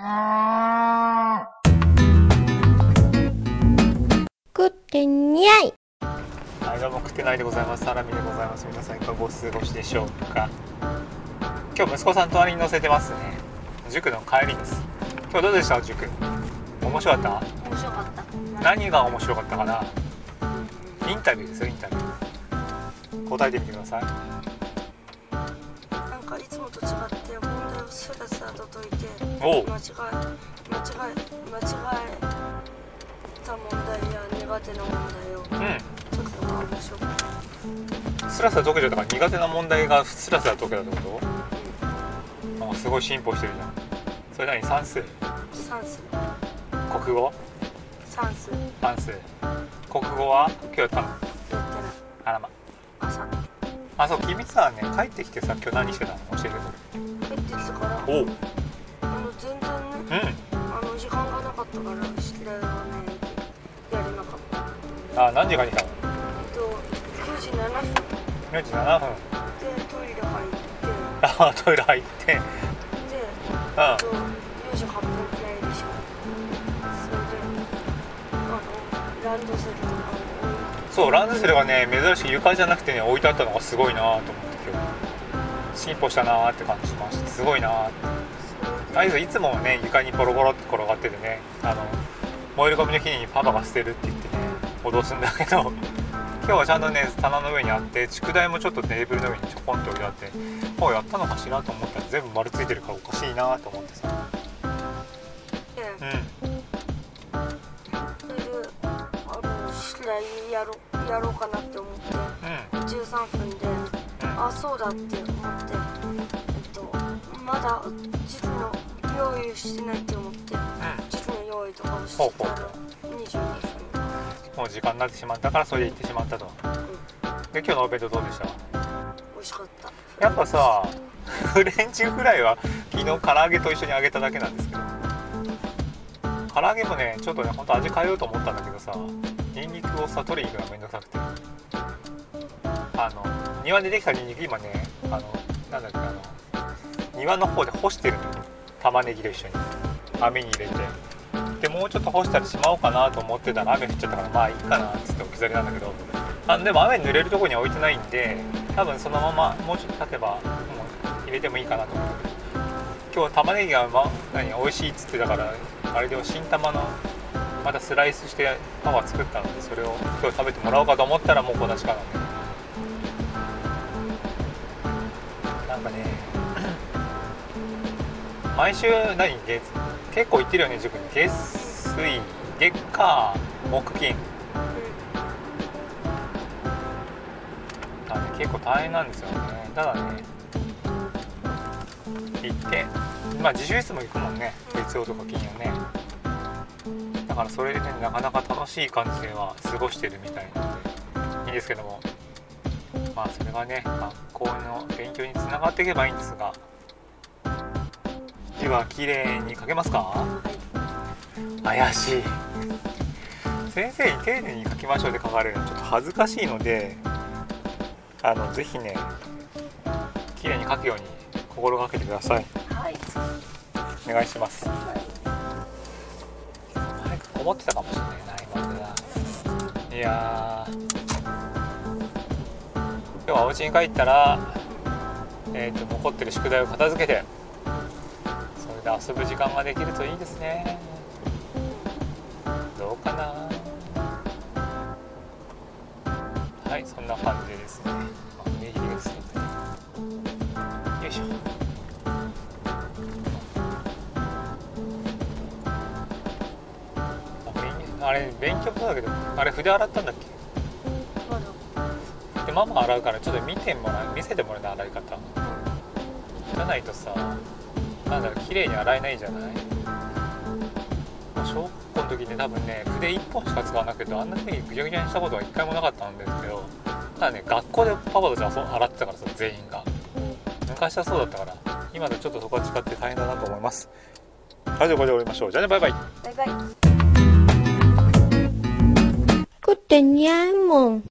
食ってにゃいはい、どうも食ってないでございます。サラミでございます。皆さんいかがお過ごしでしょうか。今日息子さん隣に乗せてますね。塾の帰りです。今日どうでした？塾？面白かった？面白かった何が面白かったかな？インタビューですよインタビュー。答えてみてください。なんかいつもと違ってスラスラと解いて間違え間違え間違えた問題や苦手な問題をう解くのが面白かったん。スラスラ解けちゃったから苦手な問題がスラスラ解けたってこと？あ、すごい進歩してるじゃん。それ何？算数？算数国語？算数算数？国語は？今日やったの？やってないあらま。朝あ、そう君さね帰ってきてさ今日何してたの？教えてくれ。帰ってきてからおう。あの全然ねうん。あの時間がなかったから宿題をねやれなかったあ、何時間に来たの？えっと9時7分4時7分。でトイレ入ってあ、トイレ入って。でうん。えっとそう、ランドセルがね、珍しく床じゃなくてね、置いてあったのがすごいなと思って今日。進歩したなーって感じしました。すごいなーって。あいついつもね、床にボロボロって転がっててね、あの、燃えるゴミの日にパパが捨てるって言ってね、脅すんだけど、今日はちゃんとね、棚の上にあって、宿題もちょっとテーブルの上にちょこんと置いてあって、もうやったのかしらと思ったら全部丸ついてるからおかしいなと思ってさ。てうん。それであの宿題やろやろうかなって思って。うん。13分であそうだって思ってえっとまだ地図の用意してないって思って地図の用意とかをしてたら22分。もう時間になってしまったからそれで行ってしまったと。で、今日のお弁当どうでした？美味しかった。やっぱさフレンチフライは昨日唐揚げと一緒に揚げただけなんですけど唐揚げもねちょっとねほんと味変えようと思ったんだけどさニンニクをさ取りに行くのがめんどくさくて。あの庭でできたニンニク今ねあのなんだっけあの庭の方で干してるのよ。玉ねぎと一緒に。網に入れて。でもうちょっと干したりしまおうかなと思ってたら雨降っちゃったからまあいいかなっつって置き去りなんだけど。あでも雨に濡れるとこには置いてないんで多分そのままもうちょっと経てばもう入れてもいいかなと思う今日玉ねぎが、ま、何美味しいっつってたからあれでも新玉のまたスライスしてパパ作ったのでそれを今日食べてもらおうかと思ったらもうこんな時間な。んでなんかね毎週何？月？結構行ってるよね塾に。月水月火木金。あね、結構大変なんですよね。ただね行って。まあ自習室も行くもんね。月曜とか金曜ね。だからそれでねなかなか楽しい感じでは過ごしてるみたいなので。いいんですけども。まあそれがね学校の勉強につながっていけばいいんですが。字は綺麗に書けますか？怪しい。先生に丁寧に書きましょうって書かれるのちょっと恥ずかしいのであのぜひね綺麗に書くように心がけてください。はい。お願いします。早くこもってたかもしれないな今までないやー。今日はお家に帰ったらえー、と残ってる宿題を片付けてそれで遊ぶ時間ができるといいですね。どうかな。はいそんな感じでですね、まあ、念入りですけどねあれ勉強もそうだけどあれ筆洗ったんだっけ？でママ洗うからちょっと見てもらう見せてもらうね洗い方。じゃないとさなんだろう綺麗に洗えないじゃない？小学校の時ね多分ね筆1本しか使わなくてあんな風にぐちゃぐちゃにしたことは1回もなかったんですけどただね学校でパパとじゃあ洗ってたからさ全員が。昔はそうだったから今とちょっとそこは違って大変だなと思います。はいじゃあこれで終わりましょう。じゃあねバイバイ。バイバイ食ってにゃいもん